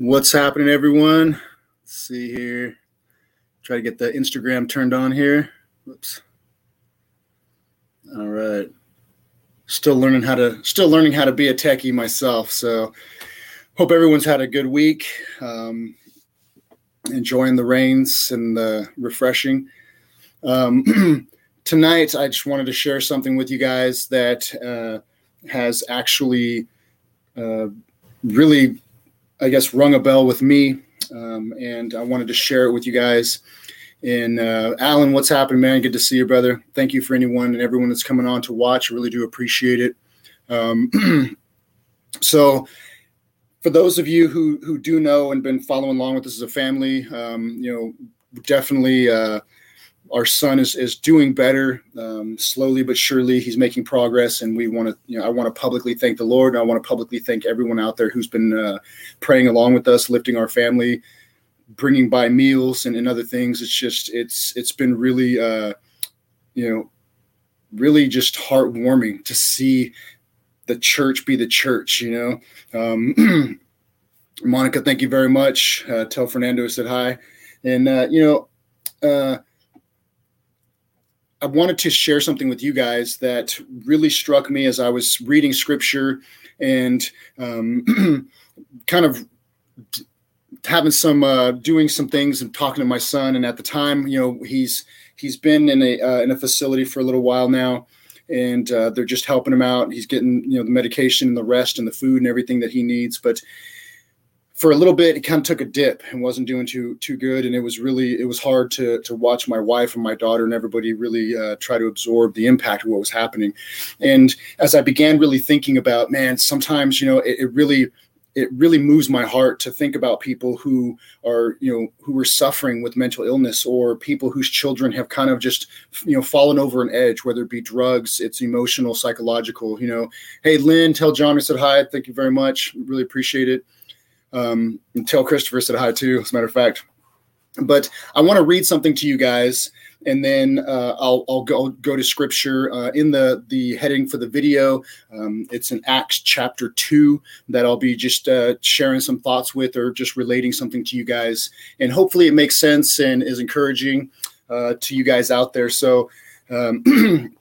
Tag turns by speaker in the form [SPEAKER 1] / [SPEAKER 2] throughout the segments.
[SPEAKER 1] What's happening, everyone? Let's see here. Try to get the Instagram turned on here. Whoops. All right. Still learning how to still learning how to be a techie myself. So hope everyone's had a good week. Um, enjoying the rains and the refreshing. Um, tonight, I just wanted to share something with you guys that uh, has actually uh, really I guess, rung a bell with me, um, and I wanted to share it with you guys. And uh, Alan, what's happening, man? Good to see you, brother. Thank you for anyone and everyone that's coming on to watch. I really do appreciate it. Um, so, for those of you who who do know and been following along with us as a family, um, you know, definitely. Uh, our son is is doing better um, slowly but surely he's making progress and we want to you know i want to publicly thank the lord i want to publicly thank everyone out there who's been uh, praying along with us lifting our family bringing by meals and, and other things. It's just it's it's been really uh, you know really just heartwarming to see the church be the church you know? Um, monica thank you very much. Uh, tell fernando I said hi. And uh, you know uh, I wanted to share something with you guys that really struck me as I was reading scripture and um, kind of having some uh, doing some things and talking to my son. And at the time, you know, he's he's been in a uh, in a facility for a little while now, and uh, they're just helping him out. He's getting you know the medication and the rest and the food and everything that he needs, but for a little bit it kind of took a dip and wasn't doing too too good and it was really it was hard to to watch my wife and my daughter and everybody really uh, try to absorb the impact of what was happening and as i began really thinking about man sometimes you know it, it really it really moves my heart to think about people who are you know who are suffering with mental illness or people whose children have kind of just you know fallen over an edge whether it be drugs it's emotional psychological you know. Hey lynn tell john i said hi. Thank you very much. Really appreciate it. Um, and tell Christopher said hi too, as a matter of fact. But I want to read something to you guys, and then uh, I'll, I'll go go to scripture uh, in the the heading for the video. Um, it's in Acts chapter two that I'll be just uh, sharing some thoughts with, or just relating something to you guys, and hopefully it makes sense and is encouraging uh, to you guys out there. So. Um,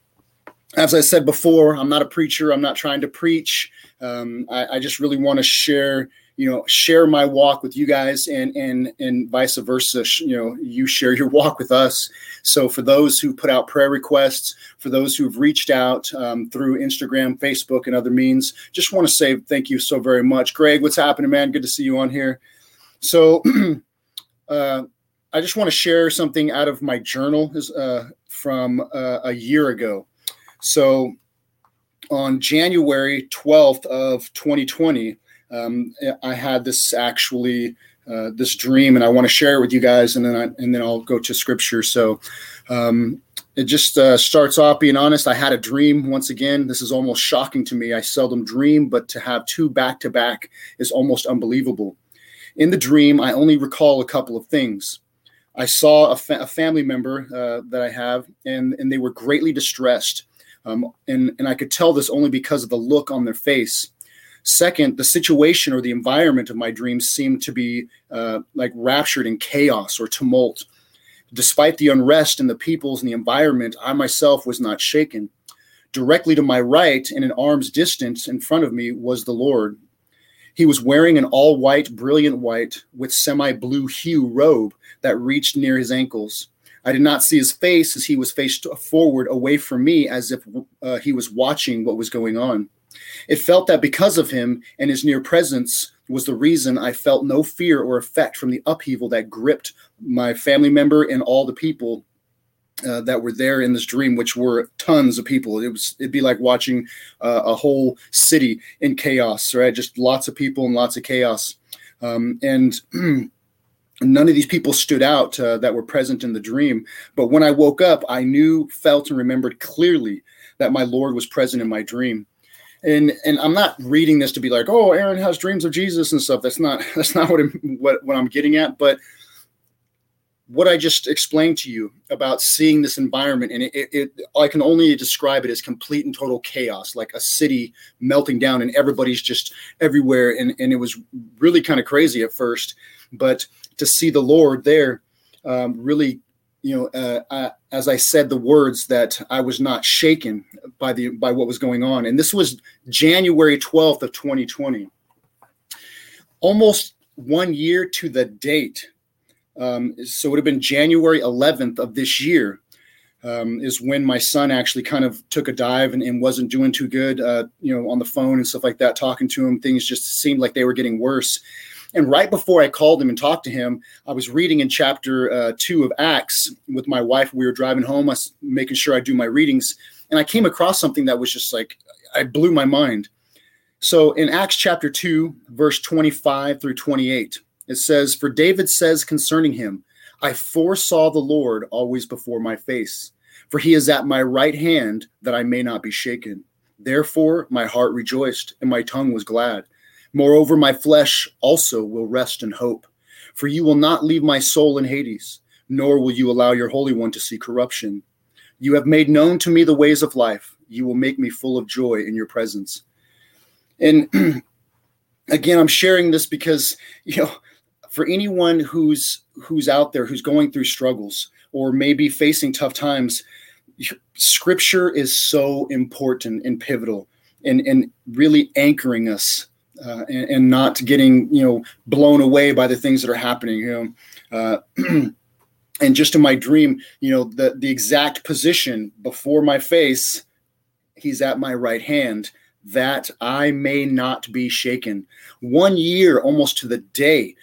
[SPEAKER 1] as I said before, I'm not a preacher. I'm not trying to preach. Um, I, I, just really want to share you know share my walk with you guys and and and vice versa you know you share your walk with us. So for those who put out prayer requests for those who've reached out um, through instagram facebook and other means just want to say thank you so very much. Greg what's happening man? Good to see you on here. So uh, i just want to share something out of my journal uh, from uh, a year ago. So on january 12th of 2020 um, I had this actually uh, this dream, and I want to share it with you guys, and then I, and then I'll go to scripture. So um, it just uh, starts off being honest. I had a dream once again. This is almost shocking to me. I seldom dream, but to have two back to back is almost unbelievable. In the dream, I only recall a couple of things. I saw a, fa- a family member uh, that I have, and and they were greatly distressed, um, and and I could tell this only because of the look on their face. Second, the situation or the environment of my dreams seemed to be uh, like raptured in chaos or tumult. Despite the unrest in the peoples and the environment, I myself was not shaken. Directly to my right, and an arm's distance in front of me, was the Lord. He was wearing an all white, brilliant white, with semi blue hue robe that reached near his ankles. I did not see his face as he was faced forward away from me as if uh, he was watching what was going on. It felt that because of him and his near presence was the reason I felt no fear or effect from the upheaval that gripped my family member and all the people uh, that were there in this dream, which were tons of people. It was it'd be like watching uh, a whole city in chaos, right? Just lots of people and lots of chaos. Um, and none of these people stood out uh, that were present in the dream. But when I woke up, I knew, felt, and remembered clearly that my Lord was present in my dream. And and I'm not reading this to be like, oh, Aaron has dreams of Jesus and stuff. That's not that's not what I'm, what what I'm getting at. But what I just explained to you about seeing this environment, and it, it, it, I can only describe it as complete and total chaos, like a city melting down, and everybody's just everywhere, and and it was really kind of crazy at first, but to see the Lord there, um, really, you know, uh, I, as I said the words that I was not shaken by the by what was going on, and this was January twelfth of 2020, almost one year to the date um, so it would have been January 11th of this year um, is when my son actually kind of took a dive and, and wasn't doing too good, uh, you know, on the phone and stuff like that, talking to him. Things just seemed like they were getting worse. And right before I called him and talked to him, I was reading in chapter uh, two of Acts with my wife. We were driving home, I was making sure I do my readings, and I came across something that was just like, I blew my mind. So in Acts chapter 2, verse 25 through 28, it says, For David says concerning him, I foresaw the Lord always before my face, for he is at my right hand that I may not be shaken. Therefore my heart rejoiced, and my tongue was glad. Moreover, my flesh also will rest in hope. For you will not leave my soul in Hades, nor will you allow your Holy One to see corruption. You have made known to me the ways of life. You will make me full of joy in your presence. And again, I'm sharing this because, you know, for anyone who's who's out there who's going through struggles or maybe facing tough times scripture is so important and pivotal and and really anchoring us uh, and, and, not getting you know blown away by the things that are happening you know uh, and just in my dream you know the the exact position before my face he's at my right hand that I may not be shaken. One year almost to the day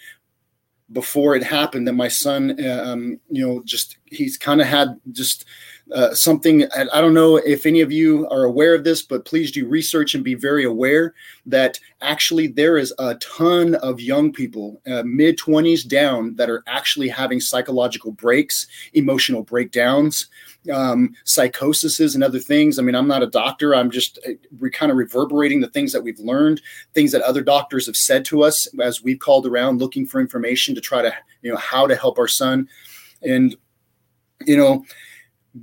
[SPEAKER 1] before it happened that my son, um, you know, just he's kind of had just uh, something. I, don't know if any of you are aware of this, but please do research and be very aware that actually there is a ton of young people, uh, mid 20s down, that are actually having psychological breaks, emotional breakdowns um, psychoses and other things. I mean, I'm not a doctor. I'm just uh, we're kind of reverberating the things that we've learned, things that other doctors have said to us as we've called around looking for information to try to, you know, how to help our son. And, you know,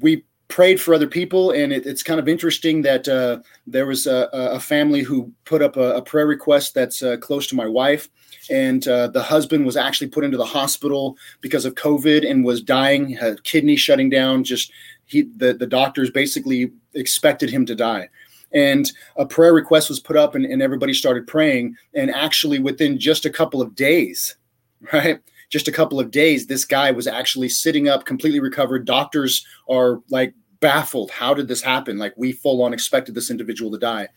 [SPEAKER 1] we prayed for other people and it, it's kind of interesting that uh, there was a, a, family who put up a, a prayer request that's uh, close to my wife. And uh, the husband was actually put into the hospital because of covid and was dying had kidney shutting down just he the, the doctors basically expected him to die. And a prayer request was put up and, and everybody started praying. And actually within just a couple of days right just a couple of days this guy was actually sitting up completely recovered. Doctors are like baffled. How did this happen? Like we full on expected this individual to die.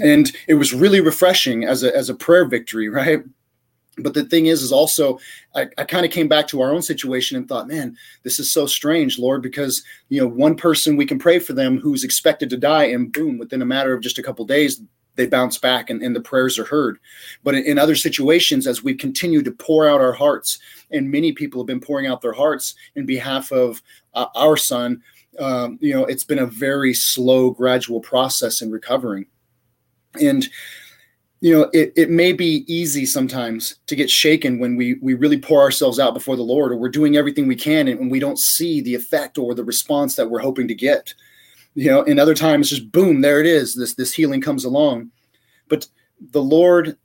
[SPEAKER 1] And it was really refreshing as a as a prayer victory right? But the thing is is also i, I kind of came back to our own situation and thought man this is so strange lord because you know one person we can pray for them who's expected to die and boom within a matter of just a couple days they bounce back and, and the prayers are heard. But in, in other situations as we continue to pour out our hearts and many people have been pouring out their hearts in behalf of uh, our son um, you know it's been a very slow gradual process in recovering. And you know it, it may be easy sometimes to get shaken when we we really pour ourselves out before the lord or we're doing everything we can and, we don't see the effect or the response that we're hoping to get. You know and other times just boom there it is. This this healing comes along but the lord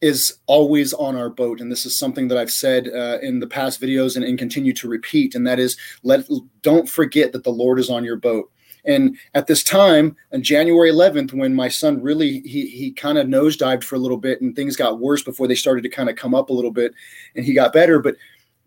[SPEAKER 1] is always on our boat. And this is something that i've said uh, in the past videos and, and continue to repeat. And that is let don't forget that the lord is on your boat. And at this time, on January 11th, when my son really he he kind of nosedived for a little bit, and things got worse before they started to kind of come up a little bit, and he got better. But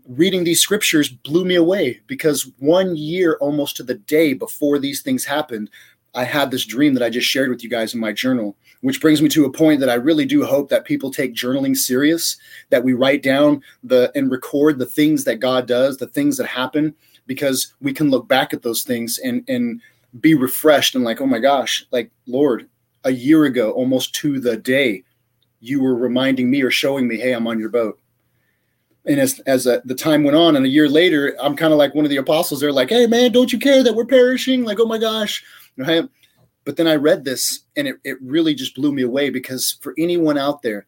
[SPEAKER 1] reading these scriptures blew me away because one year almost to the day before these things happened, I had this dream that I just shared with you guys in my journal, which brings me to a point that I really do hope that people take journaling serious, that we write down the and record the things that God does, the things that happen, because we can look back at those things and and be refreshed and like, oh my gosh, like Lord, a year ago, almost to the day, you were reminding me or showing me, hey, I'm on your boat. And as as a, the time went on, and a year later, I'm kind of like one of the apostles. They're like, "Hey, man, don't you care that we're perishing?" Like, "Oh my gosh!" Right? But then I read this and it, it really just blew me away because for anyone out there,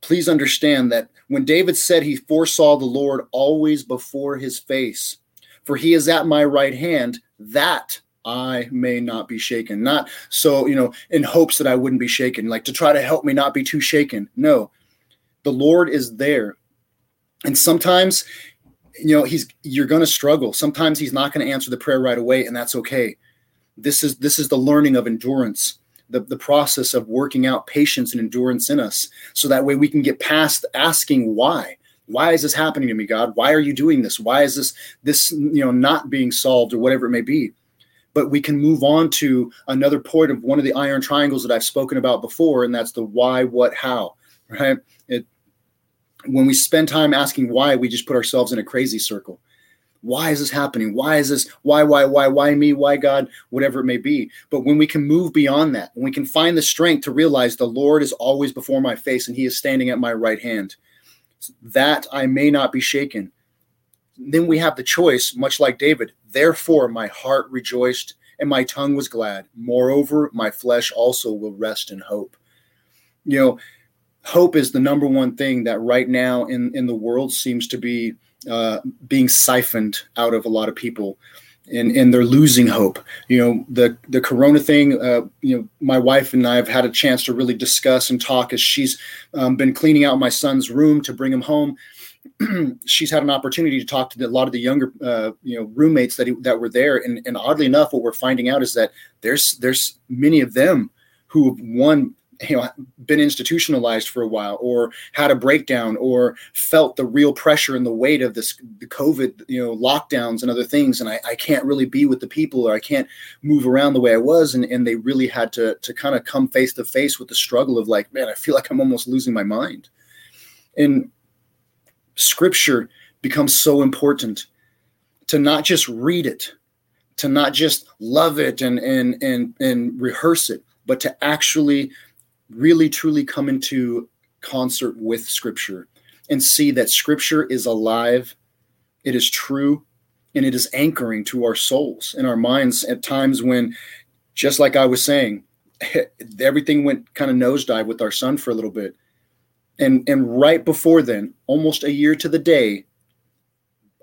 [SPEAKER 1] please understand that when David said he foresaw the Lord always before his face, for he is at my right hand, that I may not be shaken. Not so, you know, in hopes that I wouldn't be shaken, like to try to help me not be too shaken. No, the Lord is there. And sometimes, you know, he's you're going to struggle. Sometimes he's not going to answer the prayer right away, and that's okay. This is this is the learning of endurance. The, the process of working out patience and endurance in us so that way we can get past asking why why is this happening to me god why are you doing this why is this this you know not being solved or whatever it may be but we can move on to another point of one of the iron triangles that I've spoken about before, and that's the why, what, how, right? When we spend time asking why, we just put ourselves in a crazy circle. Why is this happening? Why is this? Why, why, why, why me? Why God? Whatever it may be. But when we can move beyond that, when we can find the strength to realize the Lord is always before my face and he is standing at my right hand, that I may not be shaken then we have the choice, much like David. Therefore, my heart rejoiced and my tongue was glad. Moreover, my flesh also will rest in hope. You know, hope is the number one thing that right now in, in the world seems to be uh, being siphoned out of a lot of people. And, and they're losing hope. You know, the the corona thing, uh, you know, my wife and I have had a chance to really discuss and talk as she's um, been cleaning out my son's room to bring him home she's had an opportunity to talk to the, a lot of the younger uh, you know roommates that he, that were there and, and oddly enough what we're finding out is that there's there's many of them who have one you know been institutionalized for a while or had a breakdown or felt the real pressure and the weight of this the covid you know lockdowns and other things. And I, I can't really be with the people or i can't move around the way i was. And, and they really had to to kind of come face to face with the struggle of like man i feel like i'm almost losing my mind. And scripture becomes so important to not just read it, to not just love it and and and and rehearse it, but to actually really truly come into concert with scripture and see that scripture is alive, it is true, and it is anchoring to our souls and our minds at times when just like I was saying, everything went kind of nosedive with our son for a little bit. And and right before then almost a year to the day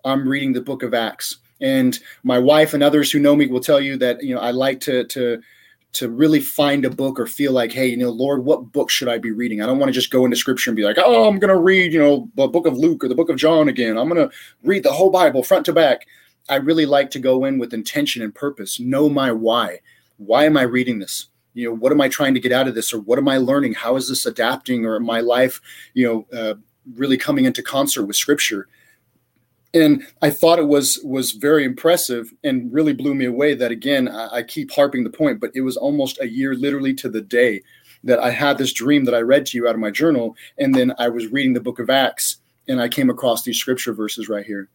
[SPEAKER 1] i'm reading the book of acts. And my wife and others who know me will tell you that you know i like to to to really find a book or feel like hey you know lord what book should i be reading? I don't want to just go into scripture and be like oh i'm going to read you know the book of luke or the book of john again. I'm going to read the whole bible front to back. I really like to go in with intention and purpose. Know my why. Why am i reading this? You know what am i trying to get out of this? Or what am i learning? How is this adapting or my life you know uh, really coming into concert with scripture and i thought it was was very impressive and really blew me away that again I, I keep harping the point but it was almost a year literally to the day that i had this dream that i read to you out of my journal and then i was reading the book of acts and i came across these scripture verses right here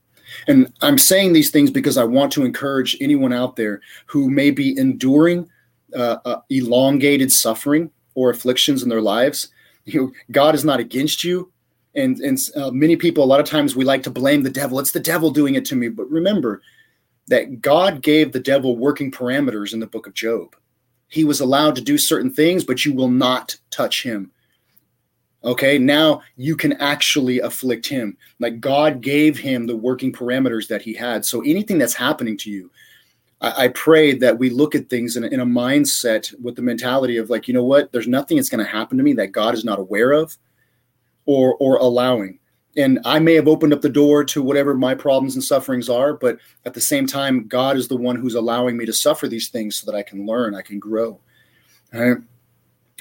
[SPEAKER 1] and i'm saying these things because i want to encourage anyone out there who may be enduring uh, uh, elongated suffering or afflictions in their lives. You God is not against you. And, and uh, many people, a lot of times, we like to blame the devil. It's the devil doing it to me. But remember that God gave the devil working parameters in the book of Job. He was allowed to do certain things, but you will not touch him. Okay, now you can actually afflict him. Like God gave him the working parameters that he had. So anything that's happening to you, I, I pray that we look at things in a, in a mindset with the mentality of like, you know what, there's nothing that's going to happen to me that God is not aware of or or allowing. And I may have opened up the door to whatever my problems and sufferings are, but at the same time, God is the one who's allowing me to suffer these things so that I can learn, I can grow. Right?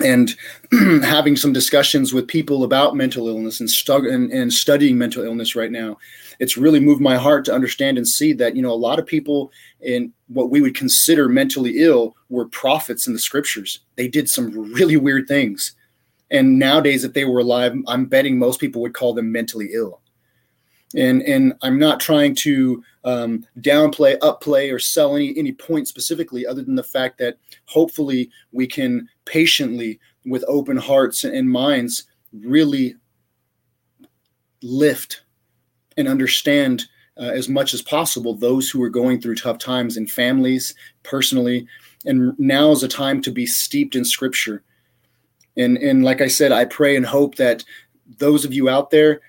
[SPEAKER 1] and having some discussions with people about mental illness and, stu- and, and, studying mental illness right now it's really moved my heart to understand and see that you know a lot of people in what we would consider mentally ill were prophets in the scriptures they did some really weird things and nowadays if they were alive i'm betting most people would call them mentally ill. And and i'm not trying to um, downplay upplay or sell any any point specifically other than the fact that hopefully we can patiently with open hearts and minds really lift and understand uh, as much as possible those who are going through tough times in families personally. And now is a time to be steeped in scripture and and like i said i pray and hope that those of you out there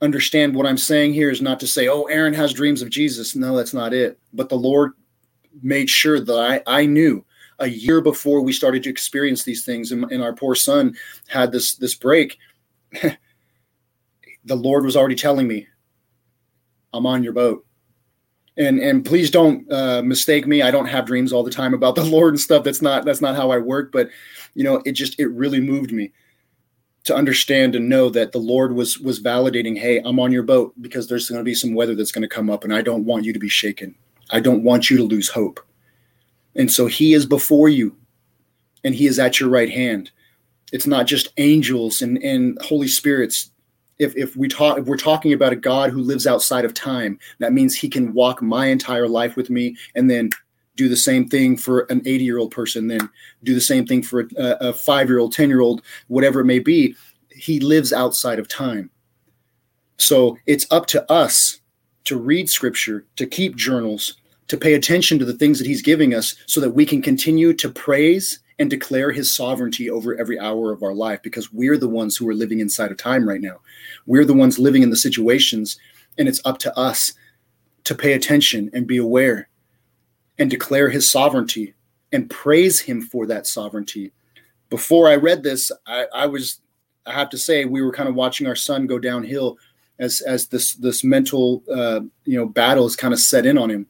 [SPEAKER 1] understand what i'm saying here is not to say oh aaron has dreams of jesus. No that's not it. But the lord made sure that i i knew a year before we started to experience these things and, and our poor son had this this break the lord was already telling me i'm on your boat and and please don't uh, mistake me. I don't have dreams all the time about the lord and stuff. That's not that's not how i work. But you know it just it really moved me to understand and know that the lord was was validating hey i'm on your boat because there's going to be some weather that's going to come up and i don't want you to be shaken. I don't want you to lose hope. And so he is before you and he is at your right hand. It's not just angels and and holy spirits if if we talk if we're talking about a God who lives outside of time, that means he can walk my entire life with me and then do the same thing for an 80 year old person, then do the same thing for a, a five year old, 10 year old, whatever it may be. He lives outside of time. So it's up to us to read scripture, to keep journals, to pay attention to the things that he's giving us so that we can continue to praise and declare his sovereignty over every hour of our life because we're the ones who are living inside of time right now. We're the ones living in the situations, and it's up to us to pay attention and be aware and declare his sovereignty and praise him for that sovereignty. Before I read this, I, I was, I have to say, we were kind of watching our son go downhill as as this this mental uh, you know battle is kind of set in on him.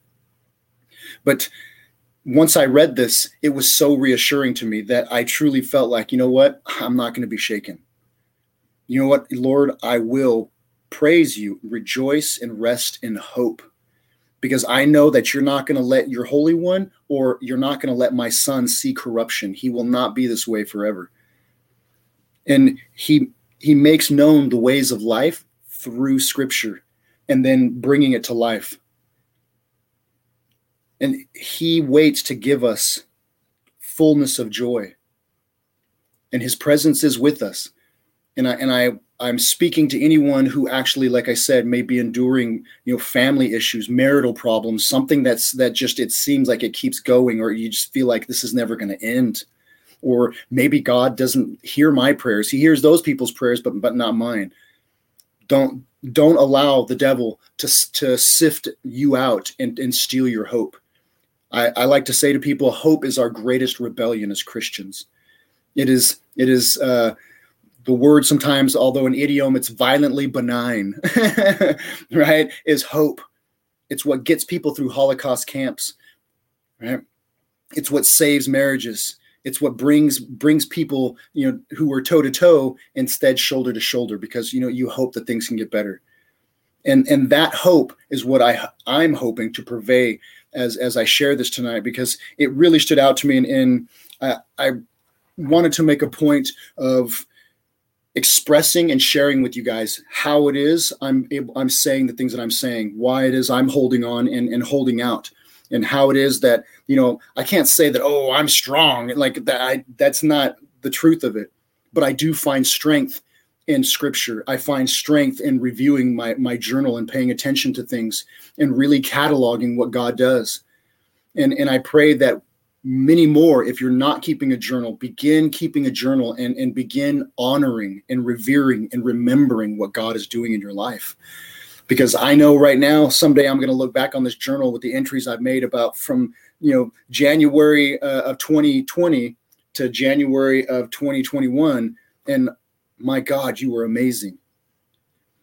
[SPEAKER 1] But once I read this, it was so reassuring to me that I truly felt like, you know what, I'm not going to be shaken. You know what, Lord, I will praise you, rejoice, and rest in hope because I know that you're not going to let your Holy One or you're not going to let my son see corruption. He will not be this way forever. And he he makes known the ways of life through scripture and then bringing it to life. And he waits to give us fullness of joy. And his presence is with us. And I and I I'm speaking to anyone who actually, like I said, may be enduring, you know, family issues, marital problems, something that's that just it seems like it keeps going, or you just feel like this is never going to end. Or maybe God doesn't hear my prayers. He hears those people's prayers, but but not mine. Don't don't allow the devil to to sift you out and, and steal your hope. I, I like to say to people, hope is our greatest rebellion as Christians. It is it is uh, the word sometimes, although an idiom, it's violently benign, right? Is hope. It's what gets people through Holocaust camps, right? It's what saves marriages. It's what brings brings people, you know, who were toe to toe instead shoulder to shoulder because you know you hope that things can get better, and and that hope is what I I'm hoping to purvey as as I share this tonight because it really stood out to me and, and I, I wanted to make a point of expressing and sharing with you guys how it is I'm able I'm saying the things that I'm saying, why it is I'm holding on and, and holding out, and how it is that you know I can't say that oh I'm strong like that I that's not the truth of it, but I do find strength in scripture. I find strength in reviewing my, my journal and paying attention to things and really cataloging what God does. And, and I pray that many more, if you're not keeping a journal, begin keeping a journal and, and begin honoring and revering and remembering what God is doing in your life. Because I know right now, someday I'm going to look back on this journal with the entries I've made about from, you know, January uh, of 2020 to January of 2021. And my God, you were amazing.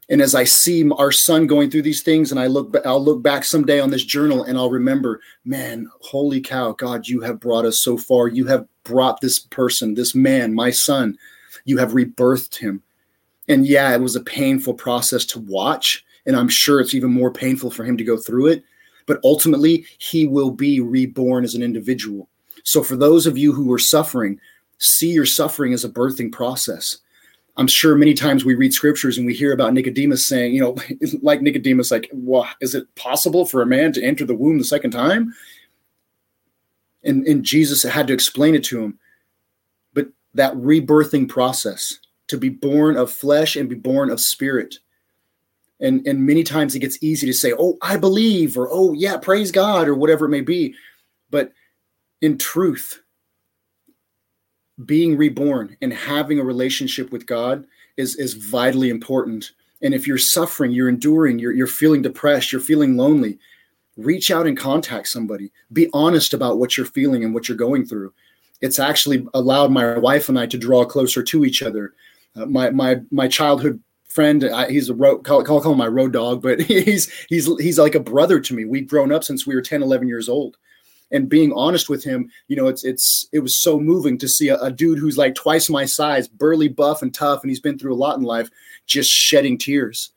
[SPEAKER 1] And as I see our son going through these things, and I look, I'll look back someday on this journal and I'll remember, man, holy cow, God, you have brought us so far. You have brought this person, this man, my son, you have rebirthed him. And yeah, it was a painful process to watch. And I'm sure it's even more painful for him to go through it. But ultimately, he will be reborn as an individual. So for those of you who are suffering, see your suffering as a birthing process I'm sure many times we read scriptures and we hear about Nicodemus saying, you know, like Nicodemus, like, well, is it possible for a man to enter the womb the second time? And, and Jesus had to explain it to him. But that rebirthing process to be born of flesh and be born of spirit. And, and many times it gets easy to say, oh, I believe, or oh, yeah, praise God, or whatever it may be. But in truth, being reborn and having a relationship with God is, is vitally important. And if you're suffering, you're enduring, you're, you're feeling depressed, you're feeling lonely, reach out and contact somebody. Be honest about what you're feeling and what you're going through. It's actually allowed my wife and I to draw closer to each other. Uh, my my my childhood friend, I, he's a road call, call call him my road dog, but he's he's he's like a brother to me. We've grown up since we were 10, 11 years old. And being honest with him, you know, it's it's it was so moving to see a, a dude who's like twice my size, burly, buff, and tough, and he's been through a lot in life, just shedding tears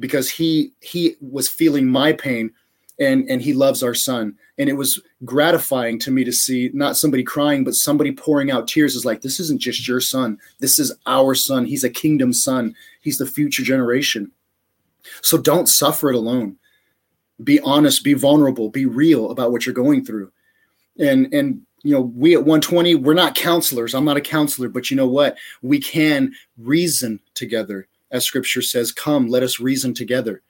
[SPEAKER 1] because he he was feeling my pain and and he loves our son. And it was gratifying to me to see not somebody crying but somebody pouring out tears is like this isn't just your son. This is our son. He's a kingdom son. He's the future generation. So don't suffer it alone be honest be vulnerable be real about what you're going through and and you know we at 120 we're not counselors i'm not a counselor but you know what we can reason together as scripture says come let us reason together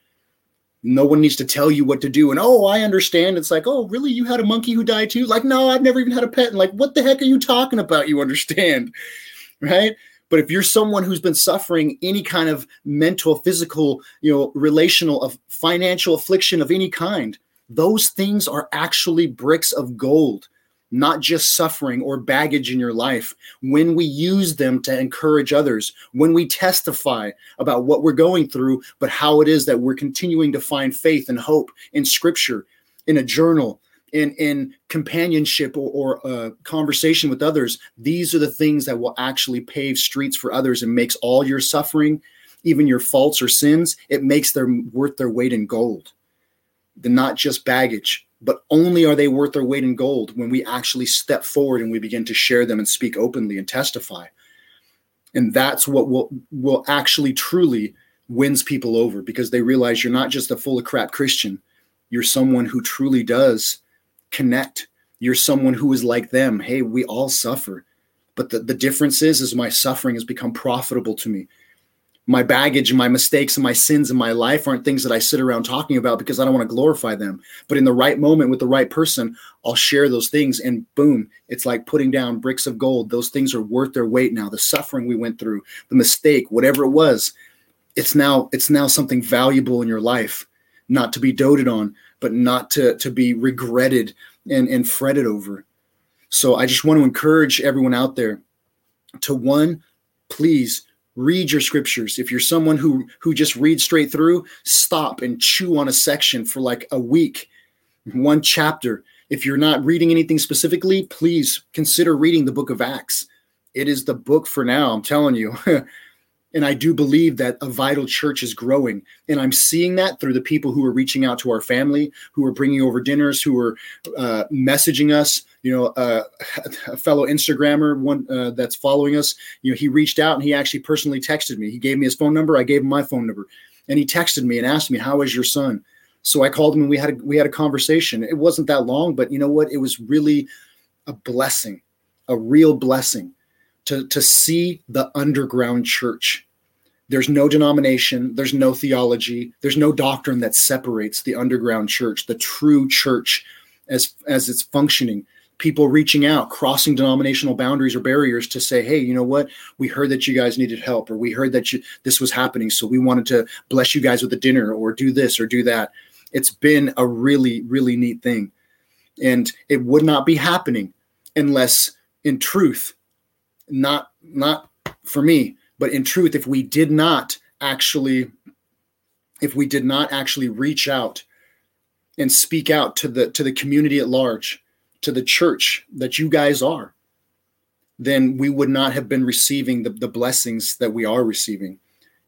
[SPEAKER 1] no one needs to tell you what to do. And oh, I understand. It's like, oh, really? You had a monkey who died too? Like, no, I've never even had a pet. And like, what the heck are you talking about? You understand, right? But if you're someone who's been suffering any kind of mental, physical, you know, relational, of financial affliction of any kind, those things are actually bricks of gold not just suffering or baggage in your life, when we use them to encourage others, when we testify about what we're going through, but how it is that we're continuing to find faith and hope in scripture, in a journal, in, in companionship or, or uh, conversation with others, these are the things that will actually pave streets for others and makes all your suffering, even your faults or sins, it makes them worth their weight in gold. They're not just baggage, but only are they worth their weight in gold when we actually step forward and we begin to share them and speak openly and testify and that's what will will actually truly wins people over because they realize you're not just a full of crap christian you're someone who truly does connect you're someone who is like them hey we all suffer but the, the difference is is my suffering has become profitable to me my baggage and my mistakes and my sins in my life aren't things that I sit around talking about because I don't want to glorify them. But in the right moment with the right person, I'll share those things and boom, it's like putting down bricks of gold. Those things are worth their weight now. The suffering we went through, the mistake, whatever it was, it's now it's now something valuable in your life, not to be doted on, but not to to be regretted and and fretted over. So I just want to encourage everyone out there to one, please read your scriptures. If you're someone who who just reads straight through stop and chew on a section for like a week one chapter. If you're not reading anything specifically please consider reading the book of acts. It is the book for now i'm telling you and i do believe that a vital church is growing and i'm seeing that through the people who are reaching out to our family who are bringing over dinners who are uh, messaging us you know, uh, a fellow Instagrammer, one uh, that's following us, you know, he reached out and he actually personally texted me. He gave me his phone number. I gave him my phone number, and he texted me and asked me, "How is your son?" So I called him and we had a, we had a conversation. It wasn't that long, but you know what? It was really a blessing, a real blessing to to see the underground church. There's no denomination, there's no theology, there's no doctrine that separates the underground church, the true church as as it's functioning people reaching out, crossing denominational boundaries or barriers to say, "Hey, you know what? We heard that you guys needed help, or we heard that you, this was happening, so we wanted to bless you guys with a dinner, or do this, or do that." It's been a really, really neat thing, and it would not be happening unless, in truth, not not for me, but in truth, if we did not actually, if we did not actually reach out and speak out to the to the community at large to the church that you guys are, then we would not have been receiving the, the blessings that we are receiving.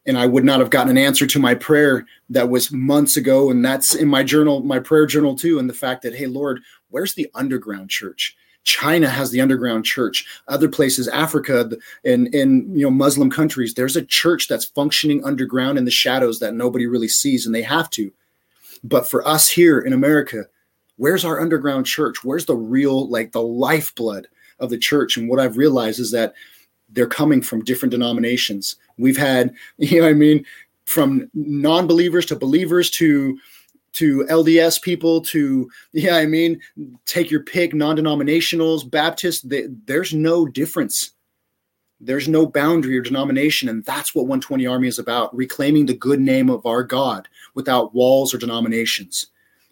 [SPEAKER 1] And I would not have gotten an answer to my prayer that was months ago. And that's in my journal, my prayer journal too. And the fact that, hey, Lord, where's the underground church? China has the underground church. Other places, Africa, and in you know Muslim countries, there's a church that's functioning underground in the shadows that nobody really sees, and they have to. But for us here in America, where's our underground church? Where's the real, like the lifeblood of the church? And what I've realized is that they're coming from different denominations. We've had, you know, I mean, from non-believers to believers to to LDS people to yeah, I mean, take your pick, non-denominationals, Baptists, they, there's no difference. There's no boundary or denomination, and that's what 120 Army is about: reclaiming the good name of our God without walls or denominations.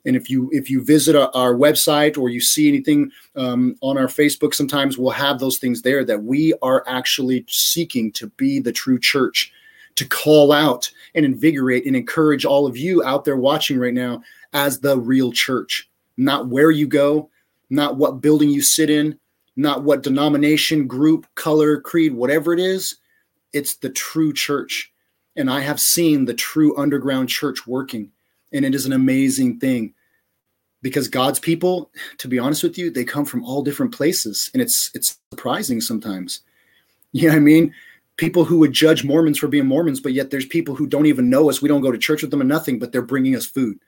[SPEAKER 1] And if you if you visit our, our website or you see anything um, on our Facebook, sometimes we'll have those things there that we are actually seeking to be the true church, to call out and invigorate and encourage all of you out there watching right now as the real church, not where you go, not what building you sit in, not what denomination, group, color, creed, whatever it is. It's the true church. And I have seen the true underground church working and it is an amazing thing because God's people, to be honest with you, they come from all different places, and it's it's surprising sometimes. You know what I mean? People who would judge Mormons for being Mormons, but yet there's people who don't even know us. We don't go to church with them or nothing, but they're bringing us food.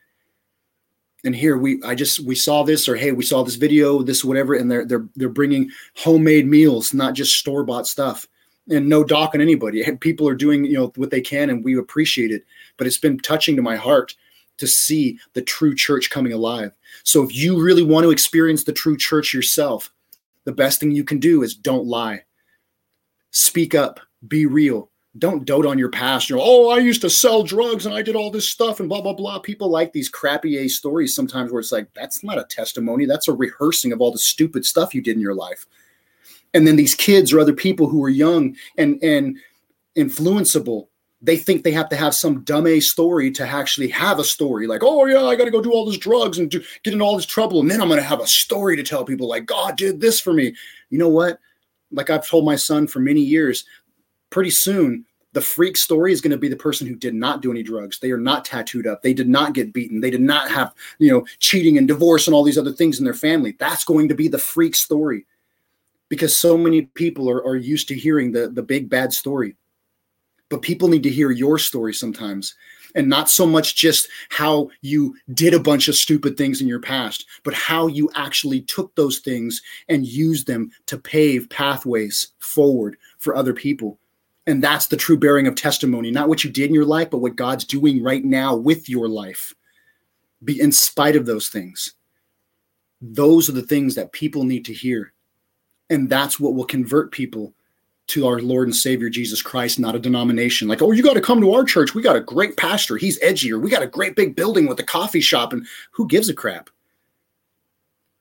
[SPEAKER 1] And here we, I just we saw this, or hey, we saw this video, this whatever, and they're they're they're bringing homemade meals, not just store bought stuff. And no dock on anybody. People are doing you know what they can, and we appreciate it. But it's been touching to my heart to see the true church coming alive. So if you really want to experience the true church yourself, the best thing you can do is don't lie. Speak up, be real. Don't dote on your past. You know, oh, I used to sell drugs and I did all this stuff and blah blah blah. People like these crappy A stories sometimes where it's like that's not a testimony, that's a rehearsing of all the stupid stuff you did in your life. And then these kids or other people who are young and and influenceable they think they have to have some dumb a story to actually have a story like oh yeah i got to go do all this drugs and do, get in all this trouble and then i'm to have a story to tell people like god did this for me you know what like i've told my son for many years pretty soon the freak story is going to be the person who did not do any drugs. They are not tattooed up. They did not get beaten. They did not have you know cheating and divorce and all these other things in their family. That's going to be the freak story. Because so many people are, are used to hearing the the big bad story. But people need to hear your story sometimes. And not so much just how you did a bunch of stupid things in your past, but how you actually took those things and used them to pave pathways forward for other people. And that's the true bearing of testimony, not what you did in your life, but what God's doing right now with your life. Be in spite of those things. Those are the things that people need to hear. And that's what will convert people to our Lord and Savior Jesus Christ, not a denomination. Like, oh, you got to come to our church. We got a great pastor. He's edgier. We got a great big building with a coffee shop. And who gives a crap?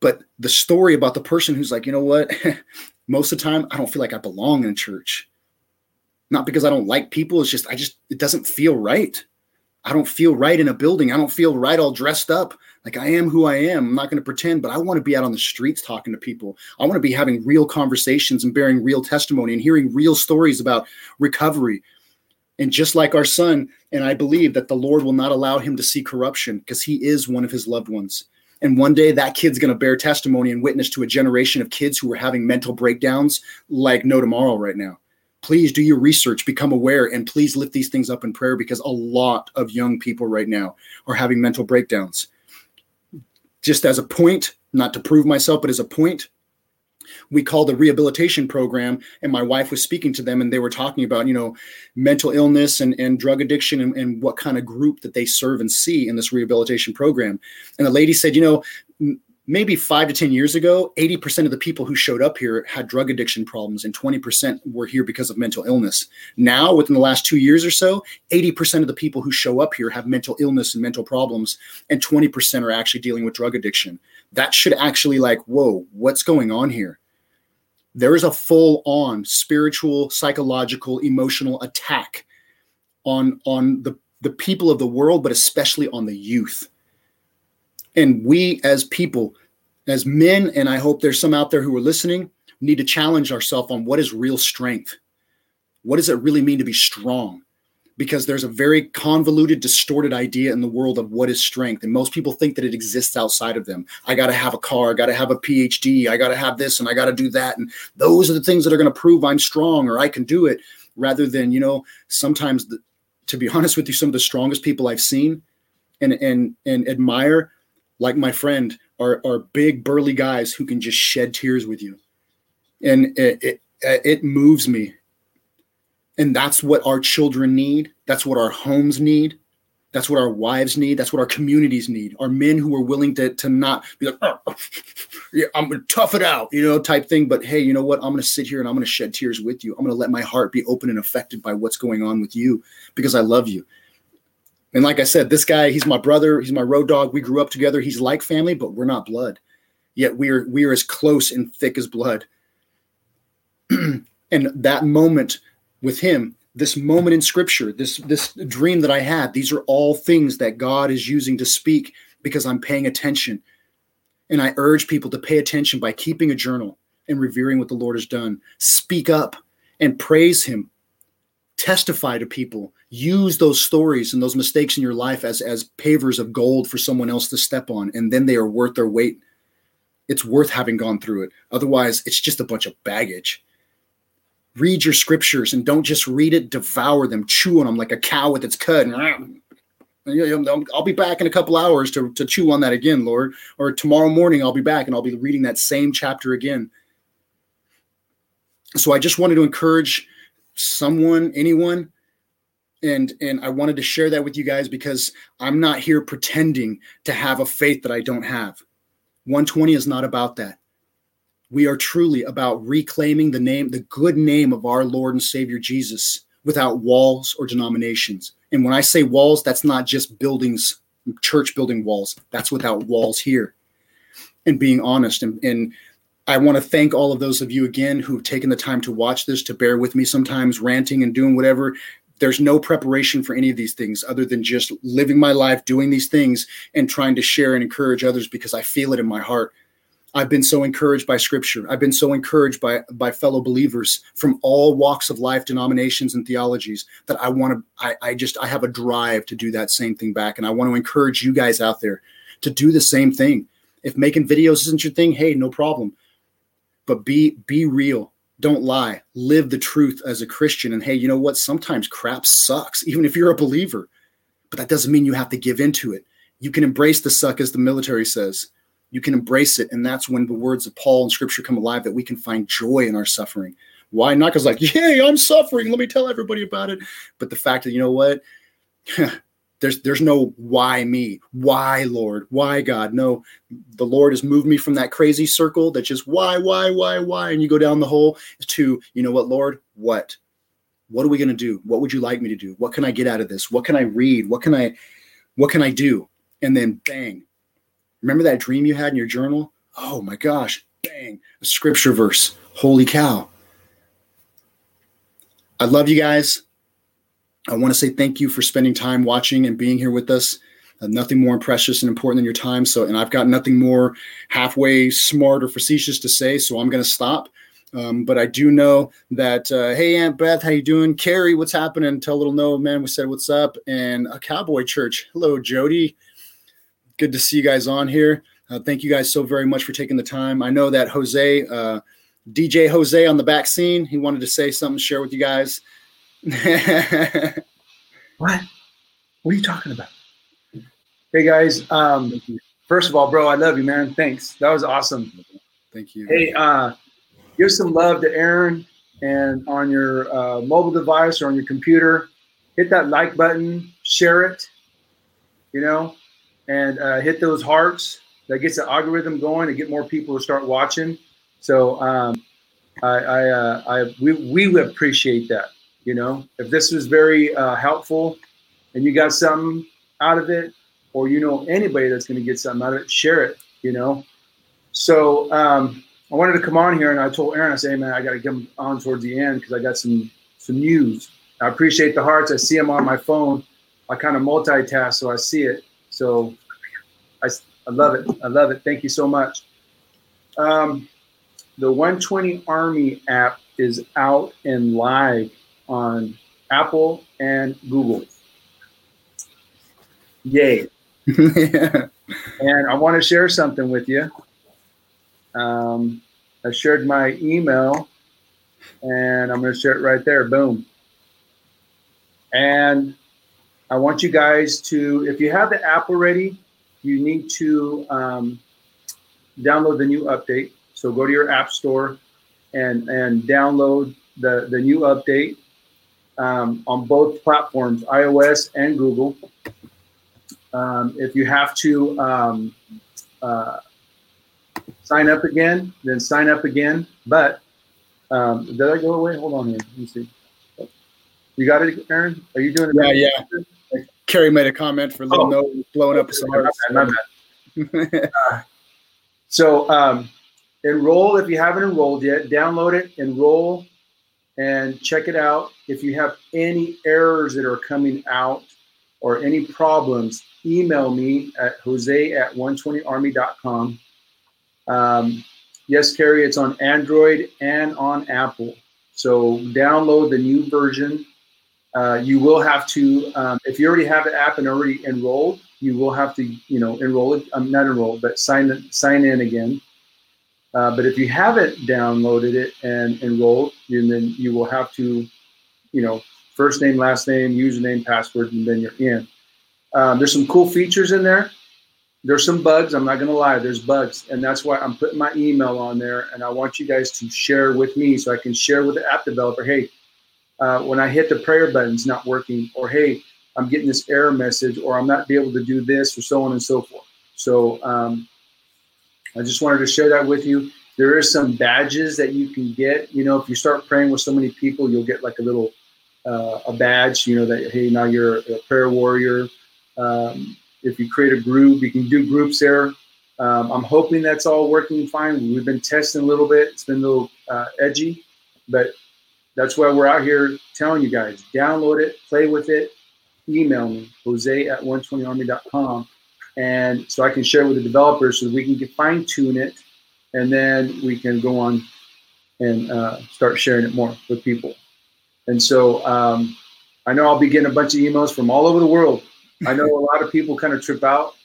[SPEAKER 1] But the story about the person who's like, you know what? Most of the time, I don't feel like I belong in a church. Not because I don't like people. It's just, I just, it doesn't feel right. I don't feel right in a building. I don't feel right all dressed up. Like I am who I am. I'm not going to pretend, but I want to be out on the streets talking to people. I want to be having real conversations and bearing real testimony and hearing real stories about recovery. And just like our son, and I believe that the Lord will not allow him to see corruption because he is one of his loved ones. And one day that kid's going to bear testimony and witness to a generation of kids who are having mental breakdowns like no tomorrow right now please do your research, become aware, and please lift these things up in prayer because a lot of young people right now are having mental breakdowns. Just as a point, not to prove myself, but as a point, we called a rehabilitation program and my wife was speaking to them and they were talking about you know mental illness and, and drug addiction and, and what kind of group that they serve and see in this rehabilitation program and the lady said you know maybe five to 10 years ago, 80% of the people who showed up here had drug addiction problems and 20% were here because of mental illness. Now, within the last two years or so, 80% of the people who show up here have mental illness and mental problems, and 20% are actually dealing with drug addiction. That should actually, like, whoa, what's going on here? There is a full on spiritual, psychological, emotional attack on, on the, the people of the world, but especially on the youth and we as people, as men, and I hope there's some out there who are listening, need to challenge ourselves on what is real strength. What does it really mean to be strong? Because there's a very convoluted, distorted idea in the world of what is strength. And most people think that it exists outside of them. I got to have a car, I got to have a PhD, I got to have this, and I got to do that. And those are the things that are going to prove I'm strong or I can do it, rather than, you know, sometimes, the, to be honest with you, some of the strongest people I've seen and, and, and admire like my friend, are, are big, burly guys who can just shed tears with you. And it, it, it moves me. And that's what our children need. That's what our homes need. That's what our wives need. That's what our communities need. Our men who are willing to, to not be like, oh, yeah, I'm to tough it out, you know, type thing. But hey, you know what? I'm to sit here and I'm to shed tears with you. I'm to let my heart be open and affected by what's going on with you because I love you. And like I said, this guy, he's my brother. He's my road dog. We grew up together. He's like family, but we're not blood. Yet we are we are as close and thick as blood. and that moment with him this moment in scripture this this dream that i had these are all things that god is using to speak because i'm paying attention and i urge people to pay attention by keeping a journal and revering what the lord has done speak up and praise him testify to people use those stories and those mistakes in your life as as pavers of gold for someone else to step on and then they are worth their weight it's worth having gone through it otherwise it's just a bunch of baggage read your scriptures and don't just read it, devour them, chew on them like a cow with its cud. I'll be back in a couple hours to, to chew on that again, Lord. Or tomorrow morning, I'll be back and I'll be reading that same chapter again. So I just wanted to encourage someone, anyone, and and I wanted to share that with you guys because I'm not here pretending to have a faith that I don't have. 120 is not about that. We are truly about reclaiming the name, the good name of our Lord and Savior Jesus without walls or denominations. And when I say walls, that's not just buildings, church building walls. That's without walls here. And being honest. And, and I want to thank all of those of you again who've taken the time to watch this, to bear with me sometimes, ranting and doing whatever. There's no preparation for any of these things other than just living my life, doing these things, and trying to share and encourage others because I feel it in my heart. I've been so encouraged by scripture. I've been so encouraged by by fellow believers from all walks of life, denominations and theologies that I want to I, I just I have a drive to do that same thing back. And I want to encourage you guys out there to do the same thing. If making videos isn't your thing, hey, no problem. But be be real. Don't lie. Live the truth as a Christian. And hey, you know what? Sometimes crap sucks, even if you're a believer. But that doesn't mean you have to give into it. You can embrace the suck as the military says you can embrace it. And that's when the words of Paul and scripture come alive that we can find joy in our suffering. Why not? Because, like, yay, I'm suffering. Let me tell everybody about it. But the fact that, you know what? there's there's no why me. Why lord? Why god? No the lord has moved me from that crazy circle that just why why why why? And you go down the hole to you know what lord? What? What are we going to do? What would you like me to do? What can i get out of this? What can i read? What can i what can i do? And then bang. Remember that dream you had in your journal? Oh my gosh, bang, a scripture verse. Holy cow. I love you guys. I want to say thank you for spending time watching and being here with us. Uh, nothing more precious and important than your time. So, and I've got nothing more halfway smart or facetious to say. So I'm going to stop. Um, but I do know that uh, hey Aunt Beth, how you doing? Carrie, what's happening? Tell little Noah, man, we said what's up. And a cowboy church. Hello, Jody good to see you guys on here. Uh, thank you guys so very much for taking the time. I know that Jose, uh, DJ Jose on the back scene, he wanted to say something, share with you guys.
[SPEAKER 2] what? What are you talking about? Hey guys, um, first of all, bro, I love you, man. Thanks. That was awesome.
[SPEAKER 1] Thank you.
[SPEAKER 2] Hey, uh, give some love to Aaron and on your uh, mobile device or on your computer. Hit that like button, share it. You know, and uh, hit those hearts. That gets the algorithm going to get more people to start watching. So um, I, I, uh, I, we, we appreciate that. You know, if this was very uh, helpful and you got something out of it, or you know anybody that's going to get something out of it, share it. You know. So um, I wanted to come on here, and I told Aaron, I said, hey, man, I got to come on towards the end because I got some some news. I appreciate the hearts. I see them on my phone. I kind of multitask, so I see it. So I, I love it. I love it. Thank you so much. Um, the 120 Army app is out and live on Apple and Google. Yay. and I want to share something with you. Um, I shared my email and I'm going to share it right there. Boom. And I want you guys to, if you have the app already, you need to um, download the new update. So go to your app store and, and download the, the new update um, on both platforms, iOS and Google. Um, if you have to um, uh, sign up again, then sign up again. But um, did I go away? Hold on here. Let me see. You got it, Aaron? Are you doing
[SPEAKER 1] it? Yeah, yeah. Carrie made a comment for little oh. no blowing up some hearts. My bad,
[SPEAKER 2] my bad. uh, so um, enroll if you haven't enrolled yet. Download it, enroll, and check it out. If you have any errors that are coming out or any problems, email me at jose at 120army.com. Um, yes, Carrie, it's on Android and on Apple. So download the new version. Uh, you will have to, um, if you already have the app and already enrolled, you will have to, you know, enroll it. I'm um, not enrolled, but sign sign in again. Uh, but if you haven't downloaded it and enrolled, then you will have to, you know, first name, last name, username, password, and then you're in. Um, there's some cool features in there. There's some bugs. I'm not going to lie. There's bugs. And that's why I'm putting my email on there. And I want you guys to share with me so I can share with the app developer hey, uh, when I hit the prayer button, it's not working. Or hey, I'm getting this error message. Or I'm not be able to do this, or so on and so forth. So um, I just wanted to share that with you. There is some badges that you can get. You know, if you start praying with so many people, you'll get like a little uh, a badge. You know that hey, now you're a prayer warrior um, if you create a group, you can do groups there. Um, I'm hoping that's all working fine. We've been testing a little bit. It's been a little uh, edgy, but that's why we're out here telling you guys download it, play with it, email me, jose at 120army.com. And so I can share with the developers so we can fine tune it. And then we can go on and uh, start sharing it more with people. And so um, I know I'll be getting a bunch of emails from all over the world I know a lot of people kind of trip out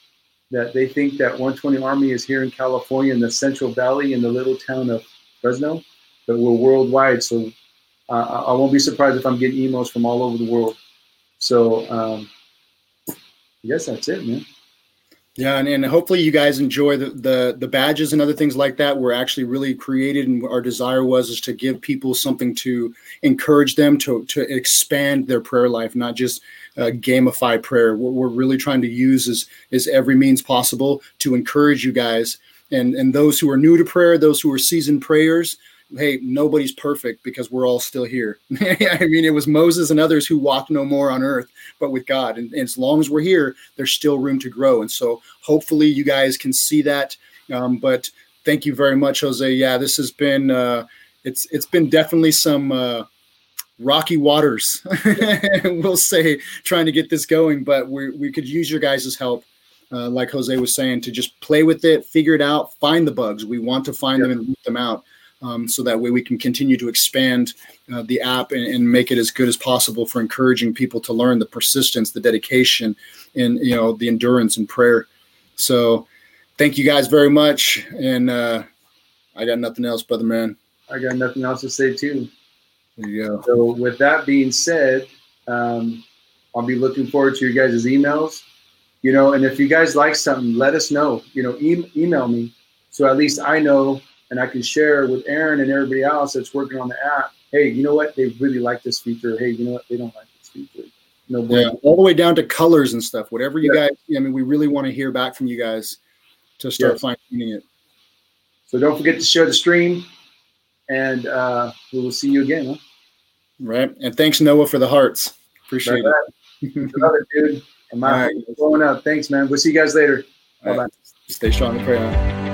[SPEAKER 2] that they think that 120 Army is here in California in the Central Valley in the little town of Fresno, but we're worldwide. So uh, I won't be surprised if I'm getting emails from all over the world. So um, I guess that's it, man.
[SPEAKER 1] Yeah, and, and hopefully you guys enjoy the, the the badges and other things like that. We're actually really created, and our desire was is to give people something to encourage them to to expand their prayer life, not just uh, gamify prayer. What we're really trying to use is is every means possible to encourage you guys and and those who are new to prayer, those who are seasoned prayers. Hey, nobody's perfect because we're all still here. I mean, it was Moses and others who walked no more on earth, but with God. And, and as long as we're here, there's still room to grow. And so, hopefully, you guys can see that. Um, but thank you very much, Jose. Yeah, this has been uh, it's it's been definitely some. Uh, rocky waters, we'll say, trying to get this going. But we we could use your guys' help, uh, like Jose was saying, to just play with it, figure it out, find the bugs. We want to find them and root them out. Um, so that way we can continue to expand uh, the app and, and, make it as good as possible for encouraging people to learn the persistence, the dedication, and you know the endurance and prayer. So, thank you guys very much, and uh, I got nothing else, brother man.
[SPEAKER 2] I got nothing else to say too. Yeah. So with that being said, um, I'll be looking forward to your guys' emails. You know, and if you guys like something, let us know. You know, e- email me so at least I know and I can share with Aaron and everybody else that's working on the app. Hey, you know what? They really like this feature. Hey, you know what? They don't like this feature.
[SPEAKER 1] No, yeah, all the way down to colors and stuff. Whatever you yeah. guys. I mean, we really want to hear back from you guys to start yes. fine tuning it.
[SPEAKER 2] So don't forget to share the stream, and uh, we will see you again. Huh?
[SPEAKER 1] Right. And thanks, Noah, for the hearts. Appreciate right
[SPEAKER 2] it. Love it, dude. I'm out right. up. Thanks, man. We'll see you guys later. Bye bye.
[SPEAKER 1] Stay strong and pray on.